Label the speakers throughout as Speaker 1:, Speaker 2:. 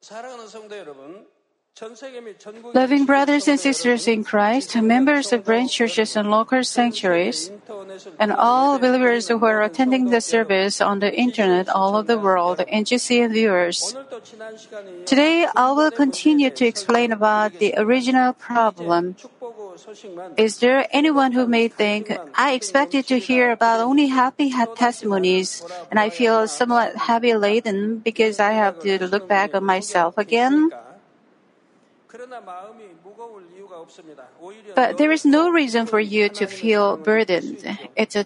Speaker 1: 사랑하는 성도 여러분,
Speaker 2: Loving brothers and sisters in Christ, members of branch churches and local sanctuaries, and all believers who are attending the service on the internet all over the world, NGCN viewers. Today, I will continue to explain about the original problem. Is there anyone who may think, I expected to hear about only happy testimonies, and I feel somewhat heavy laden because I have to look back on myself again? But there is no reason for you to feel burdened. It's a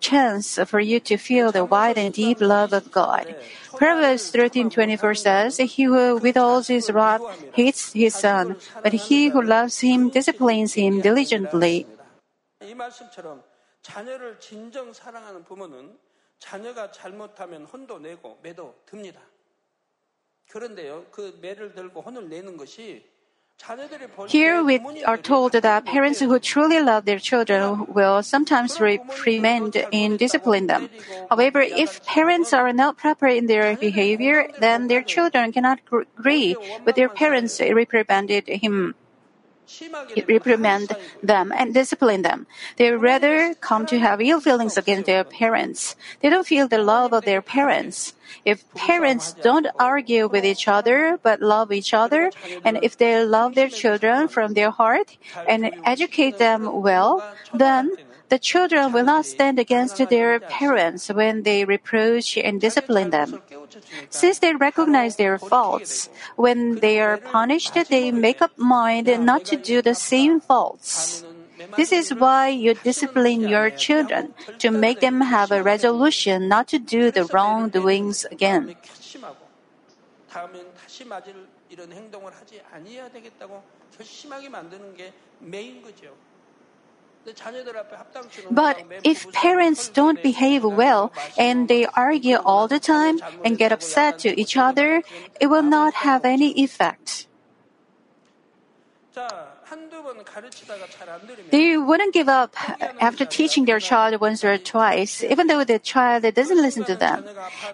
Speaker 2: chance for you to feel the wide and deep love of God. Proverbs 13:24 says, "He who withholds his wrath hates his son, but he who loves him disciplines him diligently."
Speaker 1: 이 말씀처럼 자녀를 진정 사랑하는 부모는 자녀가 잘못하면 혼도 내고 매도 듭니다. 그런데요, 그 매를 들고 혼을 내는 것이 자녀들이 볼
Speaker 2: Here we are told that parents who truly love their children will sometimes reprimand and discipline them. However, if parents are not proper in their behavior, then their children cannot agree with their parents reprimanded him reprimand them and discipline them. They rather come to have ill feelings against their parents. They don't feel the love of their parents. If parents don't argue with each other but love each other, and if they love their children from their heart and educate them well, then the children will not stand against their parents when they reproach and discipline them. Since they recognize their faults, when they are punished, they make up mind not to do the same faults. This is why you discipline your children to make them have a resolution not to do the wrongdoings again. But if parents don't behave well and they argue all the time and get upset to each other, it will not have any effect. They wouldn't give up after teaching their child once or twice, even though the child doesn't listen to them.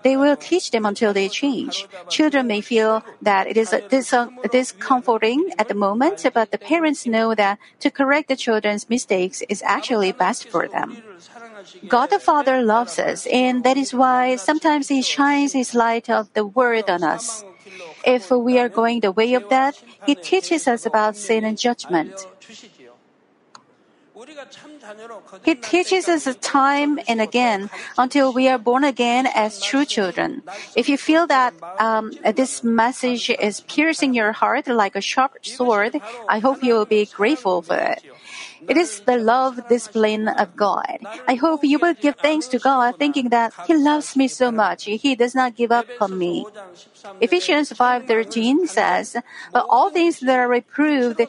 Speaker 2: They will teach them until they change. Children may feel that it is dis- discomforting at the moment, but the parents know that to correct the children's mistakes is actually best for them. God the Father loves us, and that is why sometimes He shines His light of the Word on us. If we are going the way of death, He teaches us about sin and judgment. He teaches us time and again until we are born again as true children. If you feel that um, this message is piercing your heart like a sharp sword, I hope you will be grateful for it. It is the love discipline of God. I hope you will give thanks to God thinking that He loves me so much. He does not give up on me. Ephesians 5:13 says, "But all things that are reproved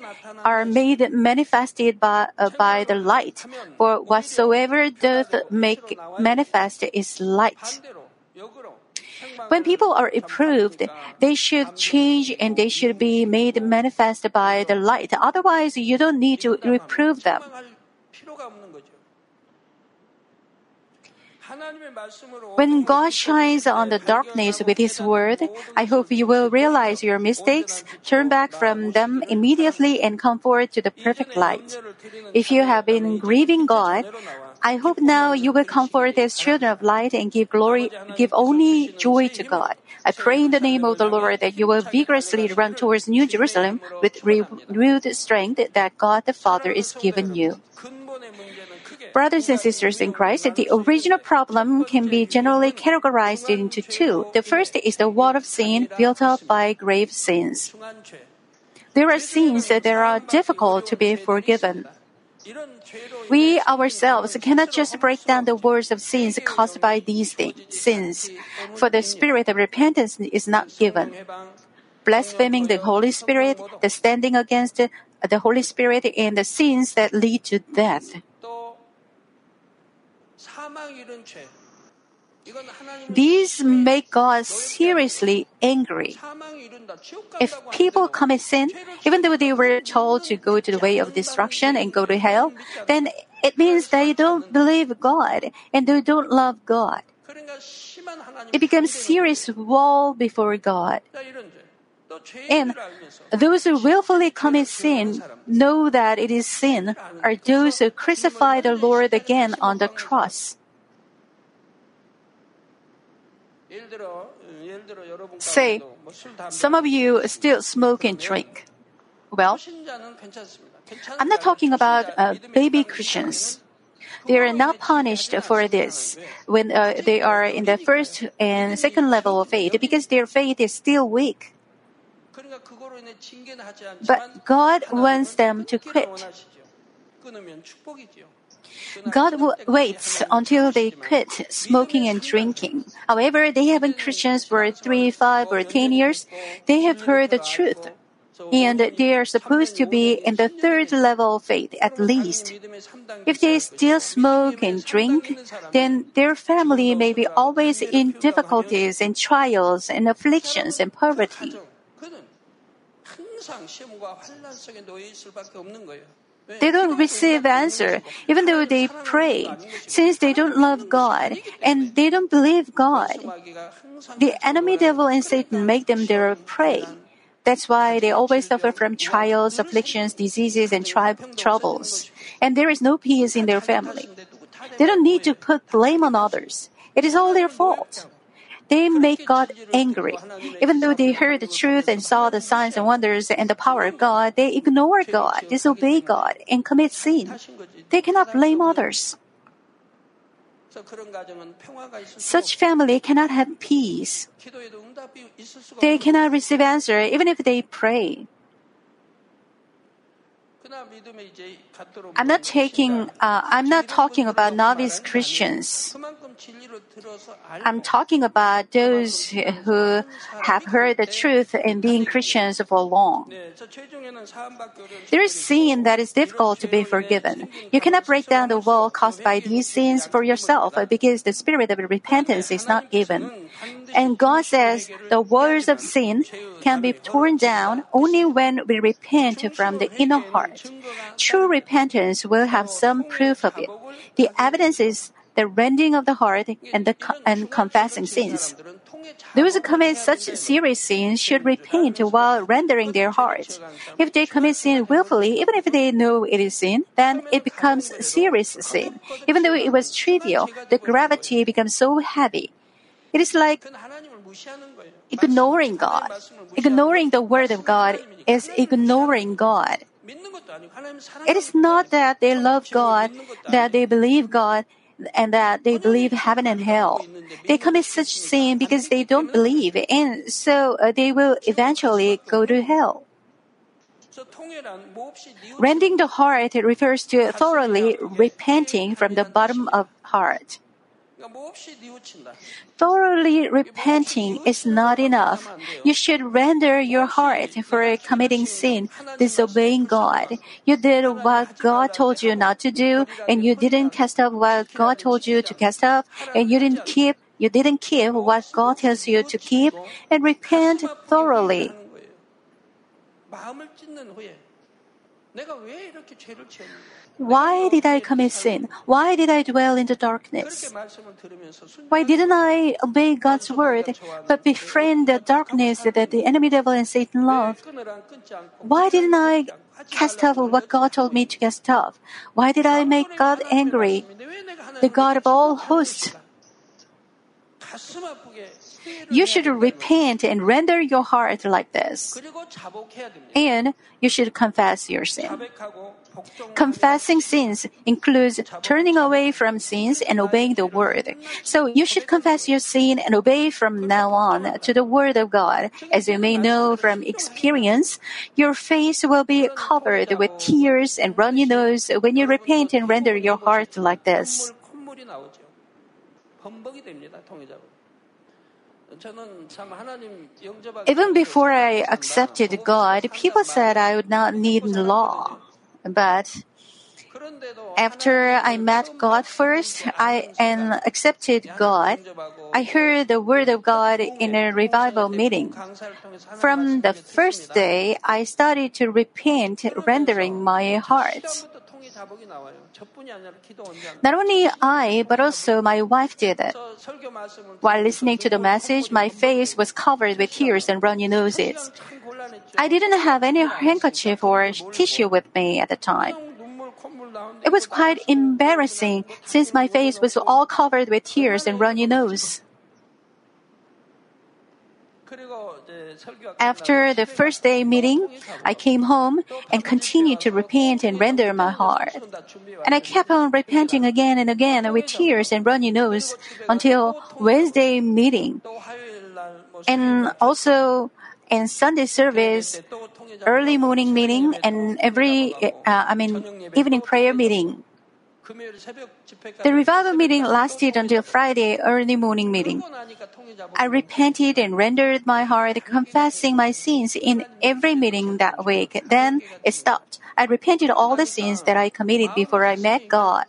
Speaker 2: are made manifested by, uh, by the light. For whatsoever doth make manifest is light." When people are approved, they should change and they should be made manifest by the light. Otherwise, you don't need to reprove them. When God shines on the darkness with His word, I hope you will realize your mistakes, turn back from them immediately, and come forward to the perfect light. If you have been grieving God, I hope now you will comfort these children of light and give glory, give only joy to God. I pray in the name of the Lord that you will vigorously run towards New Jerusalem with renewed strength that God the Father is given you. Brothers and sisters in Christ, the original problem can be generally categorized into two. The first is the wall of sin built up by grave sins. There are sins that are difficult to be forgiven. We ourselves cannot just break down the words of sins caused by these things, sins, for the spirit of repentance is not given. Blaspheming the Holy Spirit, the standing against the Holy Spirit, and the sins that lead to death. These make God seriously angry. If people commit sin, even though they were told to go to the way of destruction and go to hell, then it means they don't believe God and they don't love God. It becomes serious wall before God. And those who willfully commit sin know that it is sin are those who crucify the Lord again on the cross. Say, some of you still smoke and drink. Well, I'm not talking about uh, baby Christians. They are not punished for this when uh, they are in the first and second level of faith because their faith is still weak. But God wants them to quit. God w- waits until they quit smoking and drinking. However, they haven't Christians for three, five, or ten years. They have heard the truth. And they are supposed to be in the third level of faith at least. If they still smoke and drink, then their family may be always in difficulties and trials and afflictions and poverty they don't receive answer, even though they pray, since they don't love God and they don't believe God. The enemy devil and Satan make them their prey. That's why they always suffer from trials, afflictions, diseases, and tri- troubles. And there is no peace in their family. They don't need to put blame on others. It is all their fault. They make God angry. Even though they heard the truth and saw the signs and wonders and the power of God, they ignore God, disobey God, and commit sin. They cannot blame others. Such family cannot have peace. They cannot receive answer even if they pray. I'm not taking, uh, I'm not talking about novice Christians. I'm talking about those who have heard the truth and being Christians for long. There is sin that is difficult to be forgiven. You cannot break down the wall caused by these sins for yourself because the spirit of repentance is not given. And God says the walls of sin can be torn down only when we repent from the inner heart. True repentance will have some proof of it. The evidence is the rending of the heart and, the, and confessing sins. Those who commit such serious sins should repent while rendering their hearts. If they commit sin willfully, even if they know it is sin, then it becomes serious sin. Even though it was trivial, the gravity becomes so heavy. It is like ignoring God. Ignoring the word of God is ignoring God. It is not that they love God, that they believe God, and that they believe heaven and hell. They commit such sin because they don't believe, and so uh, they will eventually go to hell. Rending the heart refers to thoroughly repenting from the bottom of heart. Thoroughly repenting is not enough. You should render your heart for committing sin, disobeying God. You did what God told you not to do, and you didn't cast up what God told you to cast up, and you didn't keep you didn't keep what God tells you to keep, and repent thoroughly. Why did I commit sin? Why did I dwell in the darkness? Why didn't I obey God's word, but befriend the darkness that the enemy devil and Satan love? Why didn't I cast off what God told me to cast off? Why did I make God angry? The God of all hosts. You should repent and render your heart like this. And you should confess your sin. Confessing sins includes turning away from sins and obeying the word. So you should confess your sin and obey from now on to the word of God. As you may know from experience, your face will be covered with tears and runny nose when you repent and render your heart like this. Even before I accepted God, people said I would not need law. But after I met God first I, and accepted God, I heard the Word of God in a revival meeting. From the first day, I started to repent, rendering my heart. Not only I, but also my wife did it. While listening to the message, my face was covered with tears and runny noses. I didn't have any handkerchief or tissue with me at the time. It was quite embarrassing since my face was all covered with tears and runny nose. After the first day meeting, I came home and continued to repent and render my heart. And I kept on repenting again and again with tears and runny nose until Wednesday meeting. And also in Sunday service, early morning meeting, and every, uh, I mean, evening prayer meeting. The revival meeting lasted until Friday early morning meeting. I repented and rendered my heart, confessing my sins in every meeting that week. Then it stopped. I repented all the sins that I committed before I met God.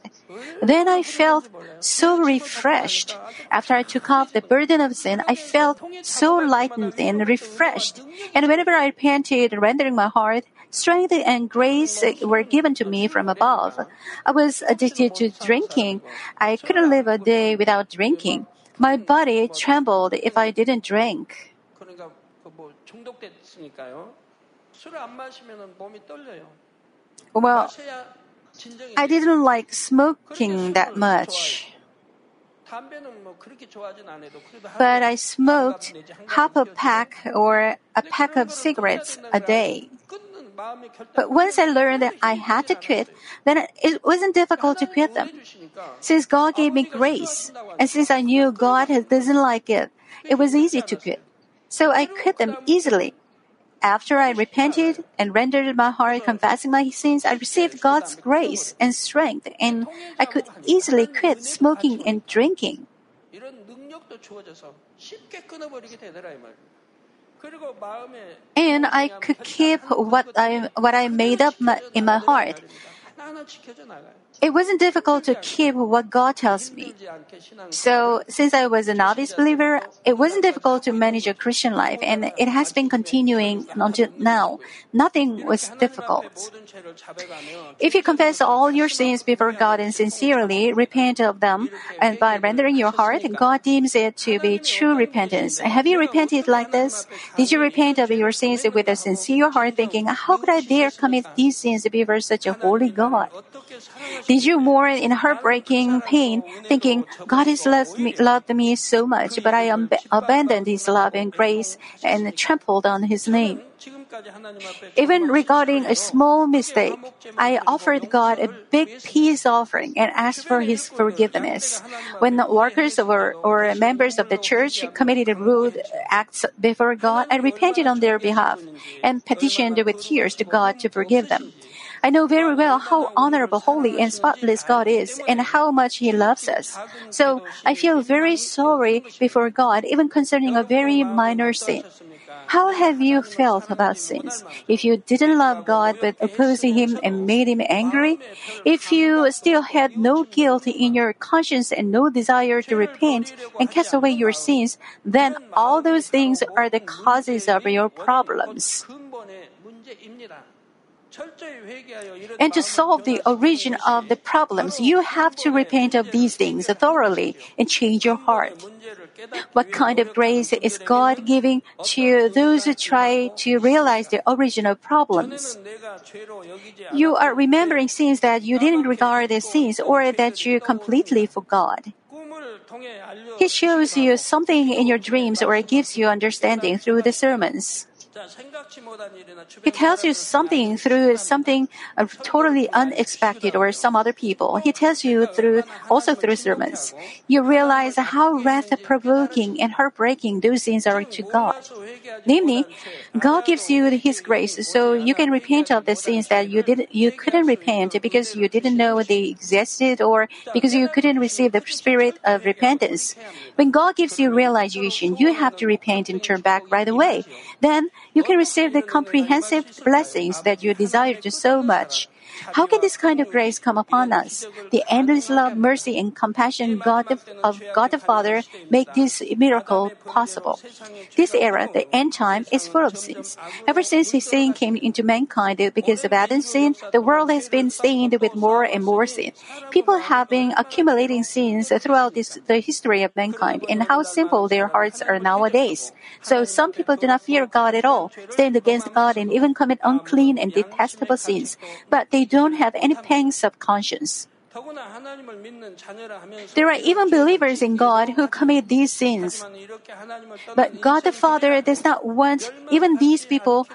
Speaker 2: Then I felt so refreshed. After I took off the burden of sin, I felt so lightened and refreshed. And whenever I repented, rendering my heart, Strength and grace were given to me from above. I was addicted to drinking. I couldn't live a day without drinking. My body trembled if I didn't drink. Well, I didn't like smoking that much. But I smoked half a pack or a pack of cigarettes a day. But once I learned that I had to quit, then it wasn't difficult to quit them. Since God gave me grace, and since I knew God doesn't like it, it was easy to quit. So I quit them easily. After I repented and rendered my heart confessing my sins, I received God's grace and strength, and I could easily quit smoking and drinking. And I could keep what I what I made up my, in my heart. It wasn't difficult to keep what God tells me. So, since I was a novice believer, it wasn't difficult to manage a Christian life, and it has been continuing until now. Nothing was difficult. If you confess all your sins before God and sincerely repent of them, and by rendering your heart, God deems it to be true repentance. Have you repented like this? Did you repent of your sins with a sincere heart, thinking, How could I dare commit these sins before such a holy God? Did you mourn in heartbreaking pain, thinking, God has loved me, loved me so much, but I ab- abandoned His love and grace and trampled on His name? Even regarding a small mistake, I offered God a big peace offering and asked for His forgiveness. When workers or, or members of the church committed rude acts before God, I repented on their behalf and petitioned with tears to God to forgive them. I know very well how honorable, holy, and spotless God is and how much He loves us. So I feel very sorry before God, even concerning a very minor sin. How have you felt about sins? If you didn't love God but opposed Him and made Him angry? If you still had no guilt in your conscience and no desire to repent and cast away your sins, then all those things are the causes of your problems. And to solve the origin of the problems, you have to repent of these things thoroughly and change your heart. What kind of grace is God giving to those who try to realize the original problems? You are remembering sins that you didn't regard as sins or that you completely forgot. He shows you something in your dreams or gives you understanding through the sermons. He tells you something through something uh, totally unexpected or some other people. He tells you through also through sermons. You realize how wrath-provoking and heartbreaking those sins are to God. Namely, God gives you His grace, so you can repent of the sins that you did you couldn't repent because you didn't know they existed or because you couldn't receive the spirit of repentance. When God gives you realization, you have to repent and turn back right away. Then you can receive the comprehensive blessings that you desired so much. How can this kind of grace come upon us? The endless love, mercy, and compassion God the, of God the Father make this miracle possible. This era, the end time, is full of sins. Ever since His sin came into mankind because of Adam's sin, the world has been stained with more and more sin. People have been accumulating sins throughout this, the history of mankind, and how simple their hearts are nowadays. So some people do not fear God at all, stand against God, and even commit unclean and detestable sins. But they don't have any pangs of conscience. There are even believers in God who commit these sins. But God the Father does not want even these people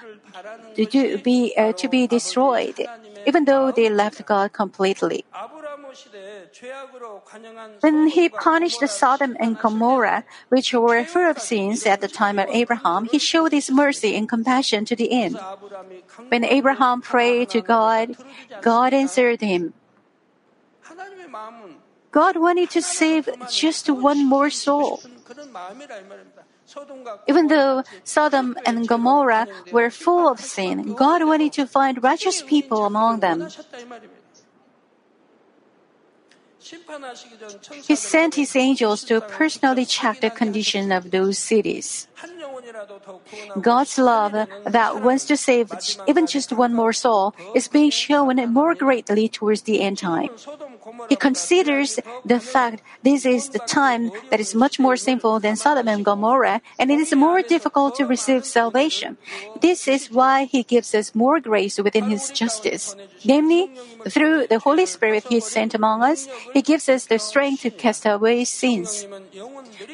Speaker 2: to, be, uh, to be destroyed, even though they left God completely. When he punished Sodom and Gomorrah, which were full of sins at the time of Abraham, he showed his mercy and compassion to the end. When Abraham prayed to God, God answered him. God wanted to save just one more soul. Even though Sodom and Gomorrah were full of sin, God wanted to find righteous people among them. He sent his angels to personally check the condition of those cities. God's love that wants to save even just one more soul is being shown more greatly towards the end time. He considers the fact this is the time that is much more sinful than Sodom and Gomorrah, and it is more difficult to receive salvation. This is why He gives us more grace within His justice. Namely, through the Holy Spirit He sent among us, He gives us the strength to cast away sins.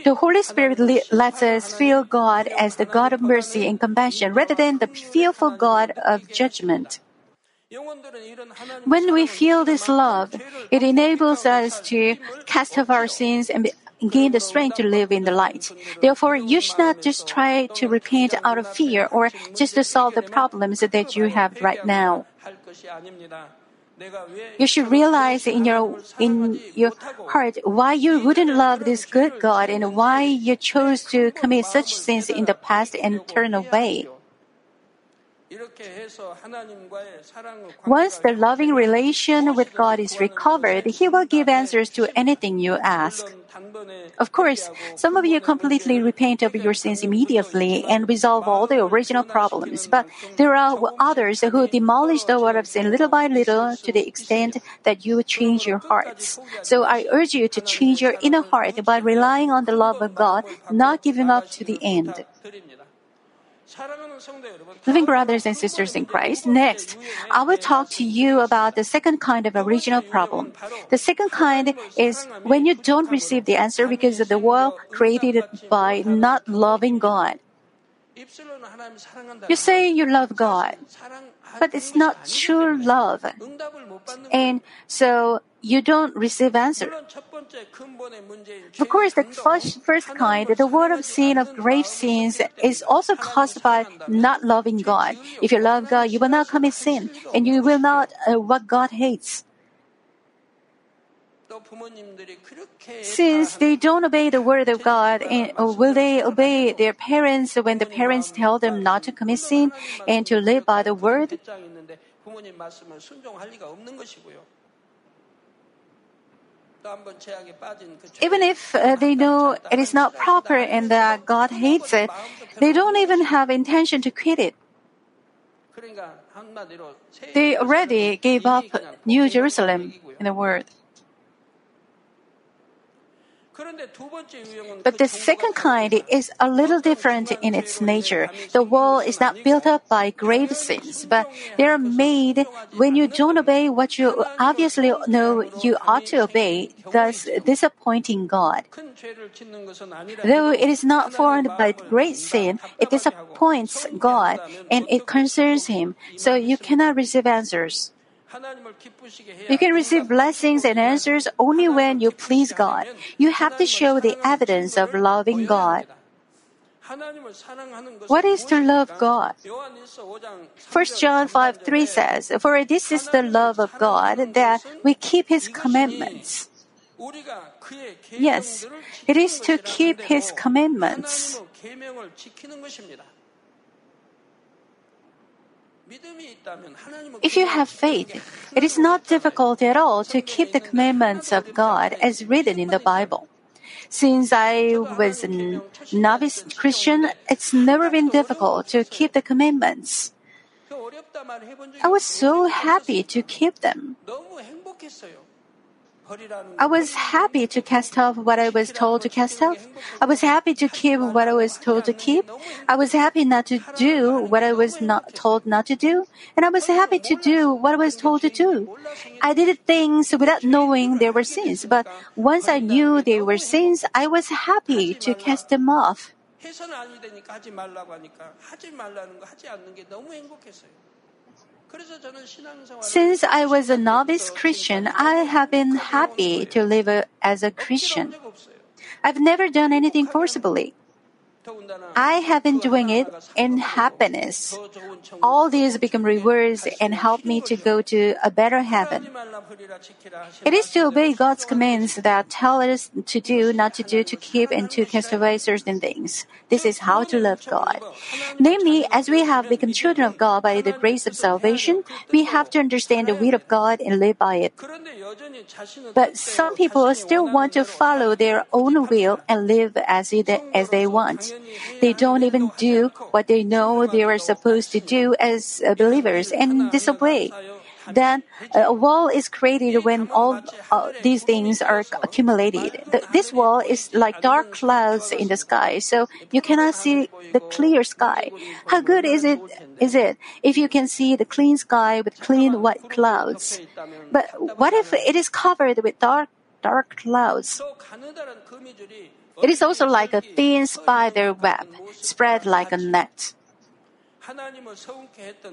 Speaker 2: The Holy Spirit lets us feel God as the God of mercy and compassion rather than the fearful God of judgment. When we feel this love, it enables us to cast off our sins and gain the strength to live in the light. Therefore, you should not just try to repent out of fear or just to solve the problems that you have right now. You should realize in your in your heart why you wouldn't love this good God and why you chose to commit such sins in the past and turn away. Once the loving relation with God is recovered, He will give answers to anything you ask. Of course, some of you completely repent of your sins immediately and resolve all the original problems, but there are others who demolish the word of sin little by little to the extent that you change your hearts. So I urge you to change your inner heart by relying on the love of God, not giving up to the end. Living brothers and sisters in Christ, next, I will talk to you about the second kind of original problem. The second kind is when you don't receive the answer because of the world created by not loving God. You say you love God, but it's not true love. And so you don't receive answer. Of course, the first, first kind, the word of sin of grave sins, is also caused by not loving God. If you love God, you will not commit sin, and you will not uh, what God hates. Since they don't obey the word of God, and, will they obey their parents when the parents tell them not to commit sin and to live by the word? Even if uh, they know it is not proper and that God hates it, they don't even have intention to quit it. They already gave up New Jerusalem in the world. But the second kind is a little different in its nature. The wall is not built up by grave sins, but they are made when you don't obey what you obviously know you ought to obey, thus disappointing God. Though it is not formed by great sin, it disappoints God and it concerns Him, so you cannot receive answers. You can receive blessings and answers only when you please God. You have to show the evidence of loving God. What is to love God? 1 John 5 3 says, For this is the love of God, that we keep His commandments. Yes, it is to keep His commandments. If you have faith, it is not difficult at all to keep the commandments of God as written in the Bible. Since I was a novice Christian, it's never been difficult to keep the commandments. I was so happy to keep them. I was happy to cast off what I was told to cast off. I was happy to keep what I was told to keep. I was happy not to do what I was not told not to do. And I was happy to do what I was told to do. I did things without knowing they were sins, but once I knew they were sins, I was happy to cast them off.
Speaker 1: 해서는 아니 되니까 하지 말라고 하니까 하지 말라는 거 하지 않는 게 너무 행복했어요.
Speaker 2: Since I was a novice Christian, I have been happy to live as a Christian. I've never done anything forcibly. I have been doing it in happiness. All these become rewards and help me to go to a better heaven. It is to obey God's commands that tell us to do, not to do, to keep, and to cast away certain things. This is how to love God. Namely, as we have become children of God by the grace of salvation, we have to understand the will of God and live by it. But some people still want to follow their own will and live as, it, as they want. They don't even do what they know they are supposed to do as uh, believers and disobey. Then a wall is created when all uh, these things are accumulated. The, this wall is like dark clouds in the sky, so you cannot see the clear sky. How good is it? Is it if you can see the clean sky with clean white clouds? But what if it is covered with dark dark clouds? It is also like a thin spider web, spread like a net.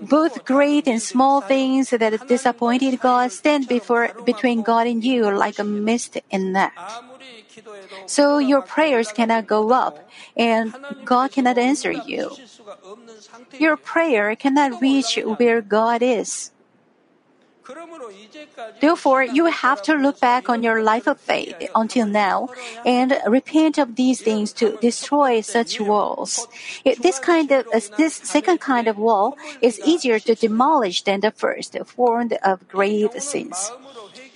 Speaker 2: Both great and small things that disappointed God stand before, between God and you like a mist and net. So your prayers cannot go up and God cannot answer you. Your prayer cannot reach where God is. Therefore, you have to look back on your life of faith until now and repent of these things to destroy such walls. This kind of this second kind of wall is easier to demolish than the first, formed of grave sins.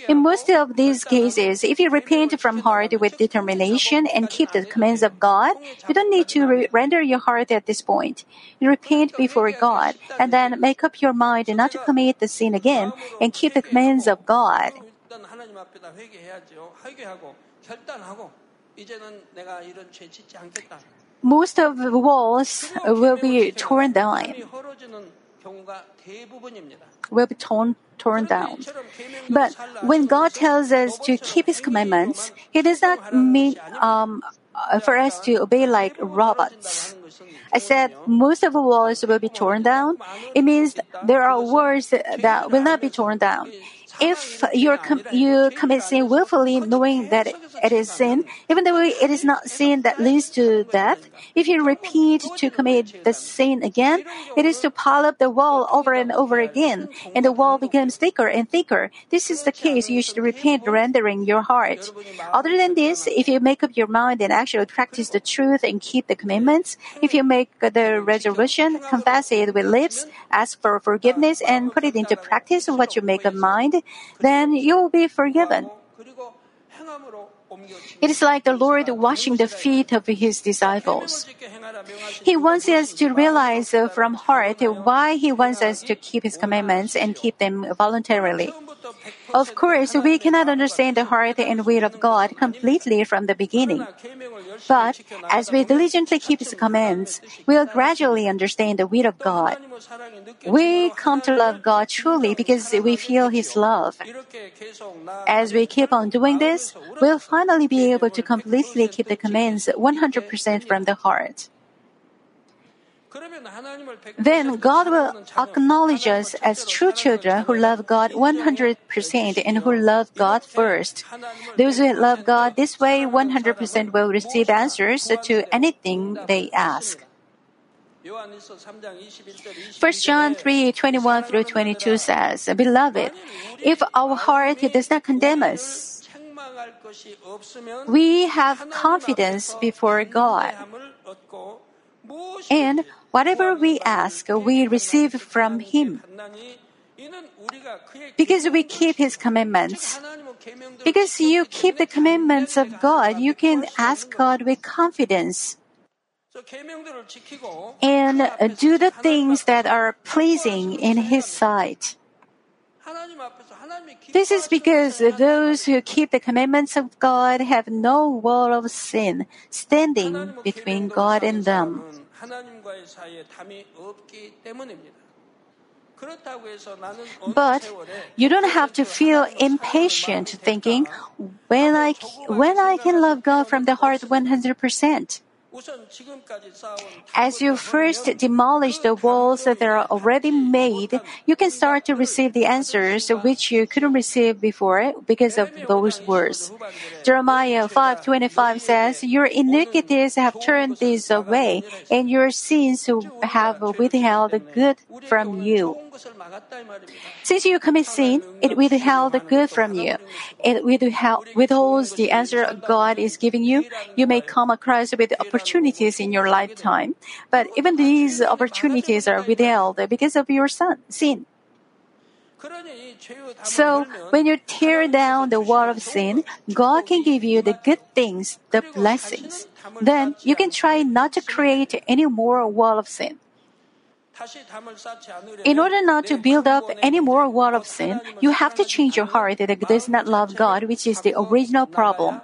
Speaker 2: In most of these cases, if you repent from heart with determination and keep the commands of God, you don't need to re- render your heart at this point. You repent before God and then make up your mind not to commit the sin again and keep the commands of God. Most of the walls will be torn down. Will be torn torn down. But when God tells us to keep His commandments, He does not mean um, uh, for us to obey like robots. I said most of the walls will be torn down. It means there are walls that will not be torn down. If you're com- you commit sin willfully, knowing that it is sin, even though it is not sin that leads to death, if you repeat to commit the sin again, it is to pile up the wall over and over again, and the wall becomes thicker and thicker. This is the case. You should repent, rendering your heart. Other than this, if you make up your mind and actually practice the truth and keep the commandments, if you make the resolution, confess it with lips, ask for forgiveness, and put it into practice what you make up mind, then you will be forgiven. It is like the Lord washing the feet of his disciples. He wants us to realize from heart why he wants us to keep his commandments and keep them voluntarily. Of course, we cannot understand the heart and will of God completely from the beginning. But as we diligently keep His commands, we'll gradually understand the will of God. We come to love God truly because we feel His love. As we keep on doing this, we'll finally be able to completely keep the commands 100% from the heart. Then God will acknowledge us as true children who love God 100% and who love God first. Those who love God this way 100% will receive answers to anything they ask. 1 John 3 21 through 22 says, Beloved, if our heart does not condemn us, we have confidence before God. And whatever we ask, we receive from Him. Because we keep His commandments. Because you keep the commandments of God, you can ask God with confidence. And do the things that are pleasing in His sight. This is because those who keep the commandments of God have no wall of sin standing between God and them. But you don't have to feel impatient thinking when I, when I can love God from the heart 100%. As you first demolish the walls that are already made, you can start to receive the answers which you couldn't receive before because of those words. Jeremiah 5:25 says, "Your iniquities have turned these away, and your sins have withheld good from you." Since you commit sin, it withheld good from you. It withholds the answer God is giving you. You may come across with opportunities opportunities in your lifetime, but even these opportunities are withheld because of your son, sin. So, when you tear down the wall of sin, God can give you the good things, the blessings. Then you can try not to create any more wall of sin. In order not to build up any more wall of sin, you have to change your heart that does not love God, which is the original problem.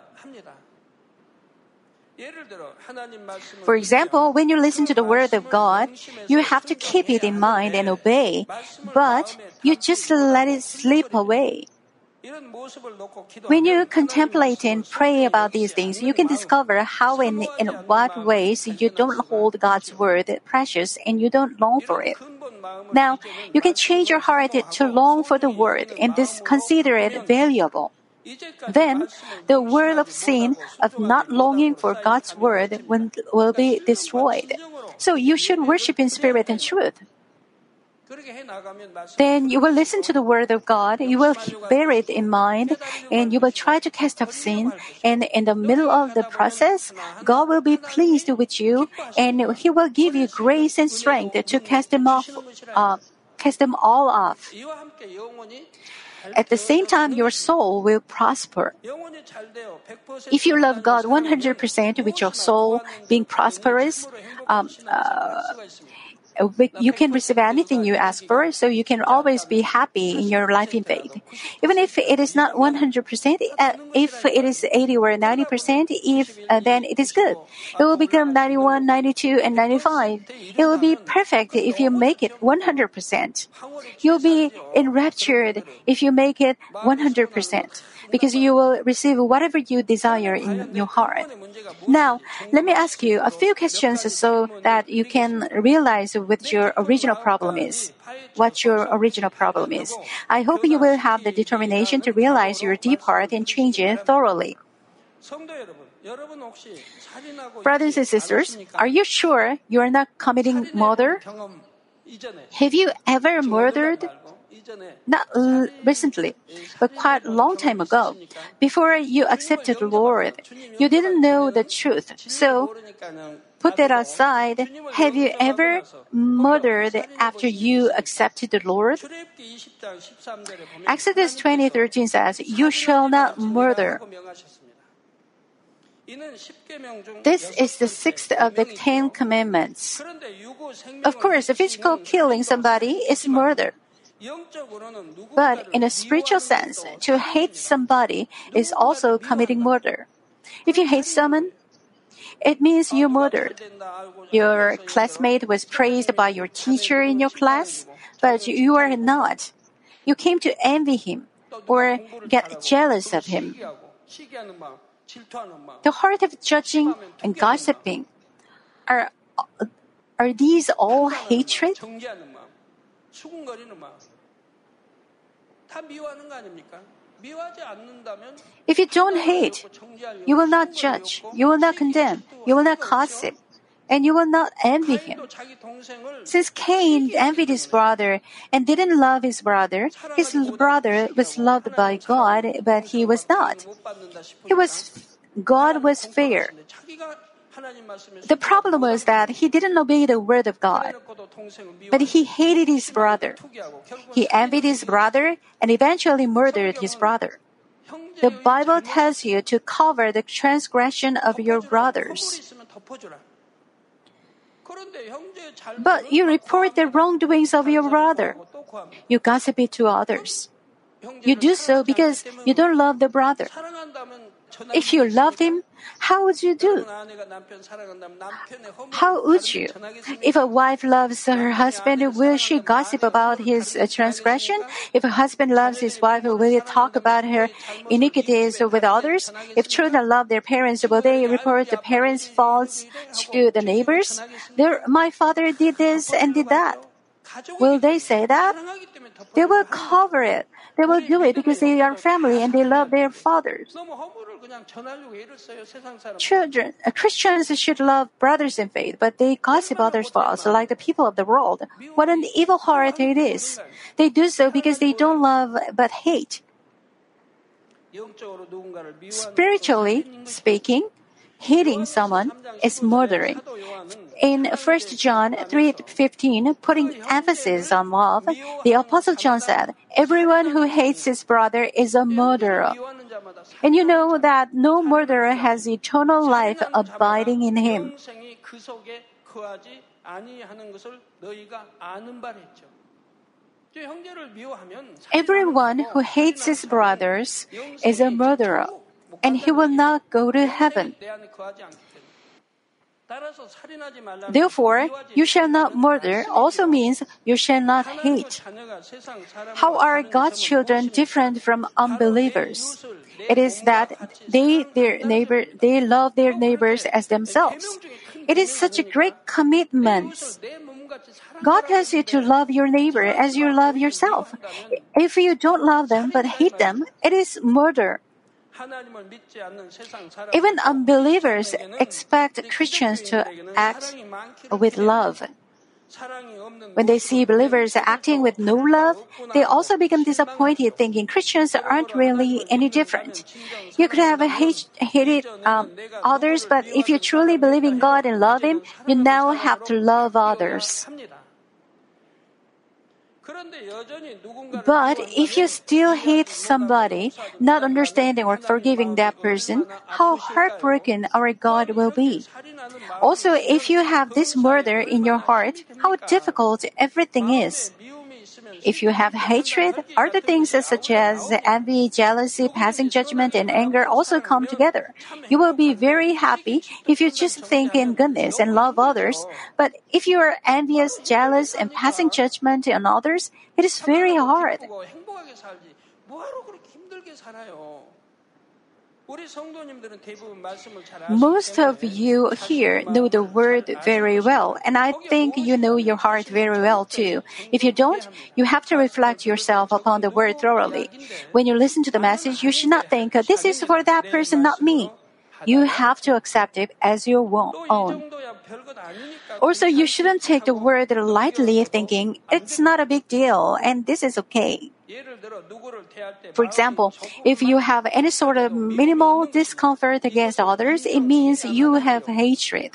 Speaker 2: For example, when you listen to the word of God, you have to keep it in mind and obey, but you just let it slip away. When you contemplate and pray about these things, you can discover how and in what ways you don't hold God's word precious and you don't long for it. Now, you can change your heart to long for the word and this consider it valuable. Then, the world of sin, of not longing for God's word, will be destroyed. So you should worship in spirit and truth. Then you will listen to the word of God, you will bear it in mind, and you will try to cast off sin. And in the middle of the process, God will be pleased with you, and He will give you grace and strength to cast them off, uh, cast them all off. At the same time, your soul will prosper. If you love God 100% with your soul being prosperous, um, uh, you can receive anything you ask for, so you can always be happy in your life in faith. Even if it is not 100%, uh, if it is 80 or 90%, if uh, then it is good. It will become 91, 92, and 95. It will be perfect if you make it 100%. You'll be enraptured if you make it 100%, because you will receive whatever you desire in your heart. Now, let me ask you a few questions so that you can realize what your original problem is. What your original problem is. I hope you will have the determination to realize your deep heart and change it thoroughly. Brothers and sisters, are you sure you are not committing murder? Have you ever murdered? not recently, but quite a long time ago. Before you accepted the Lord, you didn't know the truth. So put that aside. Have you ever murdered after you accepted the Lord? Exodus 20:13 says, "You shall not murder." This is the sixth of the Ten Commandments. Of course, physical killing somebody is murder. But in a spiritual sense, to hate somebody is also committing murder. If you hate someone, it means you murdered. Your classmate was praised by your teacher in your class, but you are not. You came to envy him or get jealous of him. The heart of judging and gossiping are, are these all hatred? If you don't hate, you will not judge, you will not condemn, you will not gossip, and you will not envy him. Since Cain envied his brother and didn't love his brother, his brother was loved by God, but he was not. He was God was fair. The problem was that he didn't obey the word of God, but he hated his brother. He envied his brother and eventually murdered his brother. The Bible tells you to cover the transgression of your brothers. But you report the wrongdoings of your brother. You gossip it to others. You do so because you don't love the brother if you loved him, how would you do? How would you? If a wife loves her husband, will she gossip about his uh, transgression? If a husband loves his wife, will he talk about her iniquities with others? If children love their parents, will they report the parents' faults to the neighbors? My father did this and did that. Will they say that? They will cover it. They will do it because they are family and they love their fathers. Children, uh, Christians should love brothers in faith, but they gossip others' faults like the people of the world. What an evil heart it is! They do so because they don't love but hate. Spiritually speaking, hating someone is murdering. In 1 John 3:15, putting emphasis on love, the apostle John said, "Everyone who hates his brother is a murderer." And you know that no murderer has eternal life abiding in him. Everyone who hates his brothers is a murderer, and he will not go to heaven. Therefore, you shall not murder also means you shall not hate. How are God's children different from unbelievers? It is that they their neighbor they love their neighbors as themselves. It is such a great commitment. God tells you to love your neighbor as you love yourself. If you don't love them but hate them, it is murder. Even unbelievers expect Christians to act with love. When they see believers acting with no love, they also become disappointed, thinking Christians aren't really any different. You could have hated um, others, but if you truly believe in God and love Him, you now have to love others. But if you still hate somebody, not understanding or forgiving that person, how heartbroken our God will be. Also, if you have this murder in your heart, how difficult everything is. If you have hatred, other things such as envy, jealousy, passing judgment, and anger also come together. You will be very happy if you just think in goodness and love others. But if you are envious, jealous, and passing judgment on others, it is very hard. Most of you here know the word very well, and I think you know your heart very well too. If you don't, you have to reflect yourself upon the word thoroughly. When you listen to the message, you should not think, this is for that person, not me. You have to accept it as your own. Also, you shouldn't take the word lightly, thinking it's not a big deal and this is okay. For example, if you have any sort of minimal discomfort against others, it means you have hatred.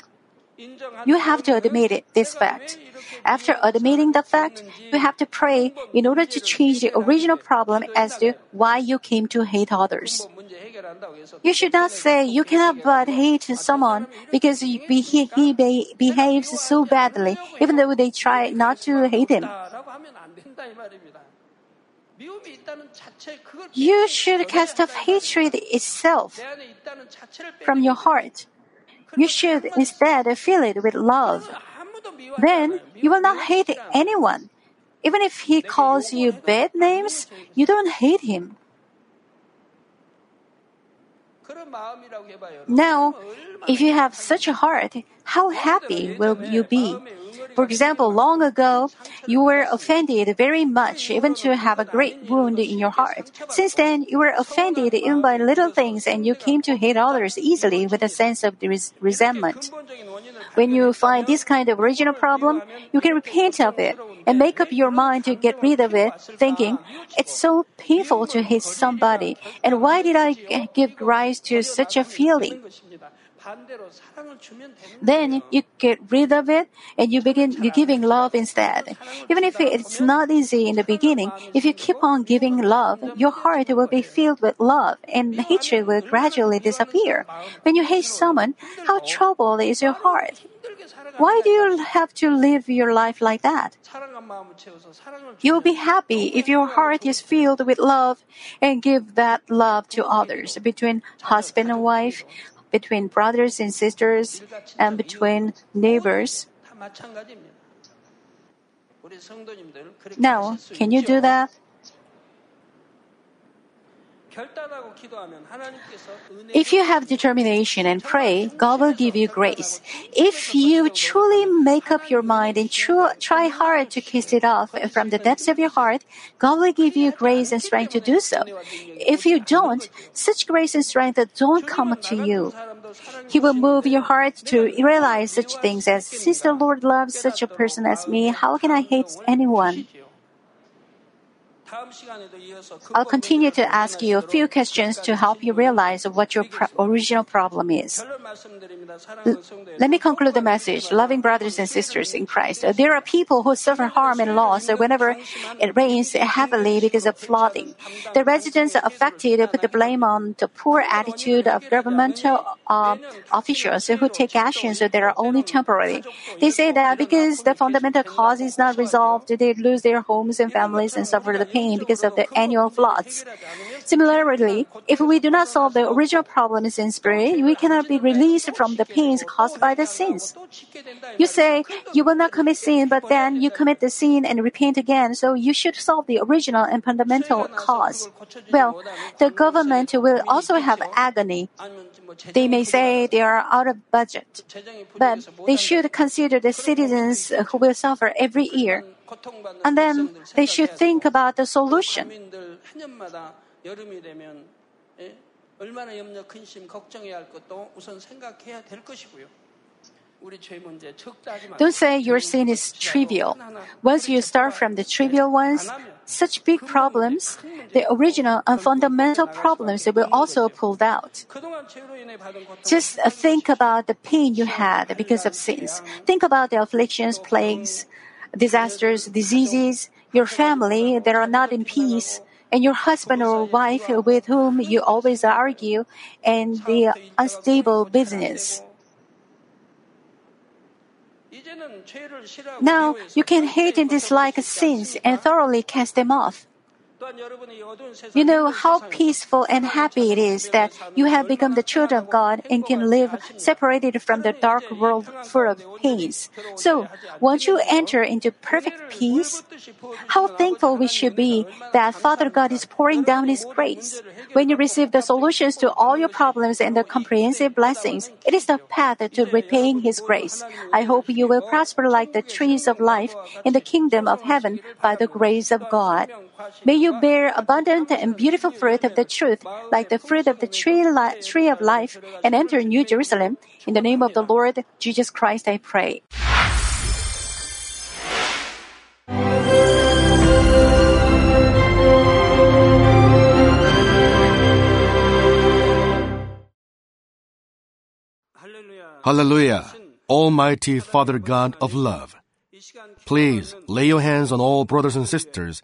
Speaker 2: You have to admit this fact. After admitting the fact, you have to pray in order to change the original problem as to why you came to hate others. You should not say you cannot but hate someone because he, behaves so badly, even though they try not to hate him. You should cast off hatred itself from your heart. You should instead fill it with love. Then you will not hate anyone. Even if he calls you bad names, you don't hate him. Now, if you have such a heart, how happy will you be? For example, long ago, you were offended very much, even to have a great wound in your heart. Since then, you were offended even by little things and you came to hate others easily with a sense of res- resentment. When you find this kind of original problem, you can repent of it and make up your mind to get rid of it, thinking, it's so painful to hit somebody, and why did I give rise to such a feeling? Then you get rid of it and you begin giving love instead. Even if it's not easy in the beginning, if you keep on giving love, your heart will be filled with love and hatred will gradually disappear. When you hate someone, how troubled is your heart? Why do you have to live your life like that? You'll be happy if your heart is filled with love and give that love to others between husband and wife, between brothers and sisters, and between neighbors. Now, can you do that? If you have determination and pray, God will give you grace. If you truly make up your mind and try hard to kiss it off from the depths of your heart, God will give you grace and strength to do so. If you don't, such grace and strength don't come to you. He will move your heart to realize such things as, since the Lord loves such a person as me, how can I hate anyone? I'll continue to ask you a few questions to help you realize what your pro- original problem is. Let me conclude the message. Loving brothers and sisters in Christ, there are people who suffer harm and loss whenever it rains heavily because of flooding. The residents affected put the blame on the poor attitude of governmental uh, officials who take actions that are only temporary. They say that because the fundamental cause is not resolved, they lose their homes and families and suffer the pain pain because of the annual floods. Similarly, if we do not solve the original problems in spirit, we cannot be released from the pains caused by the sins. You say, you will not commit sin, but then you commit the sin and repent again, so you should solve the original and fundamental cause. Well, the government will also have agony. They may say they are out of budget, but they should consider the citizens who will suffer every year. And then they should think about the solution. Don't say your sin is trivial. Once you start from the trivial ones, such big problems, the original and fundamental problems will also pulled out. Just uh, think about the pain you had because of sins. Think about the afflictions, plagues, disasters, diseases, your family that are not in peace, and your husband or wife with whom you always argue, and the unstable business. Now you can hate and dislike sins and thoroughly cast them off. You know how peaceful and happy it is that you have become the children of God and can live separated from the dark world full of pains. So, once you enter into perfect peace, how thankful we should be that Father God is pouring down His grace. When you receive the solutions to all your problems and the comprehensive blessings, it is the path to repaying His grace. I hope you will prosper like the trees of life in the kingdom of heaven by the grace of God. May you bear abundant and beautiful fruit of the truth, like the fruit of the tree, li- tree of life, and enter New Jerusalem. In the name of the Lord Jesus Christ, I pray.
Speaker 3: Hallelujah! Almighty Father God of love, please lay your hands on all brothers and sisters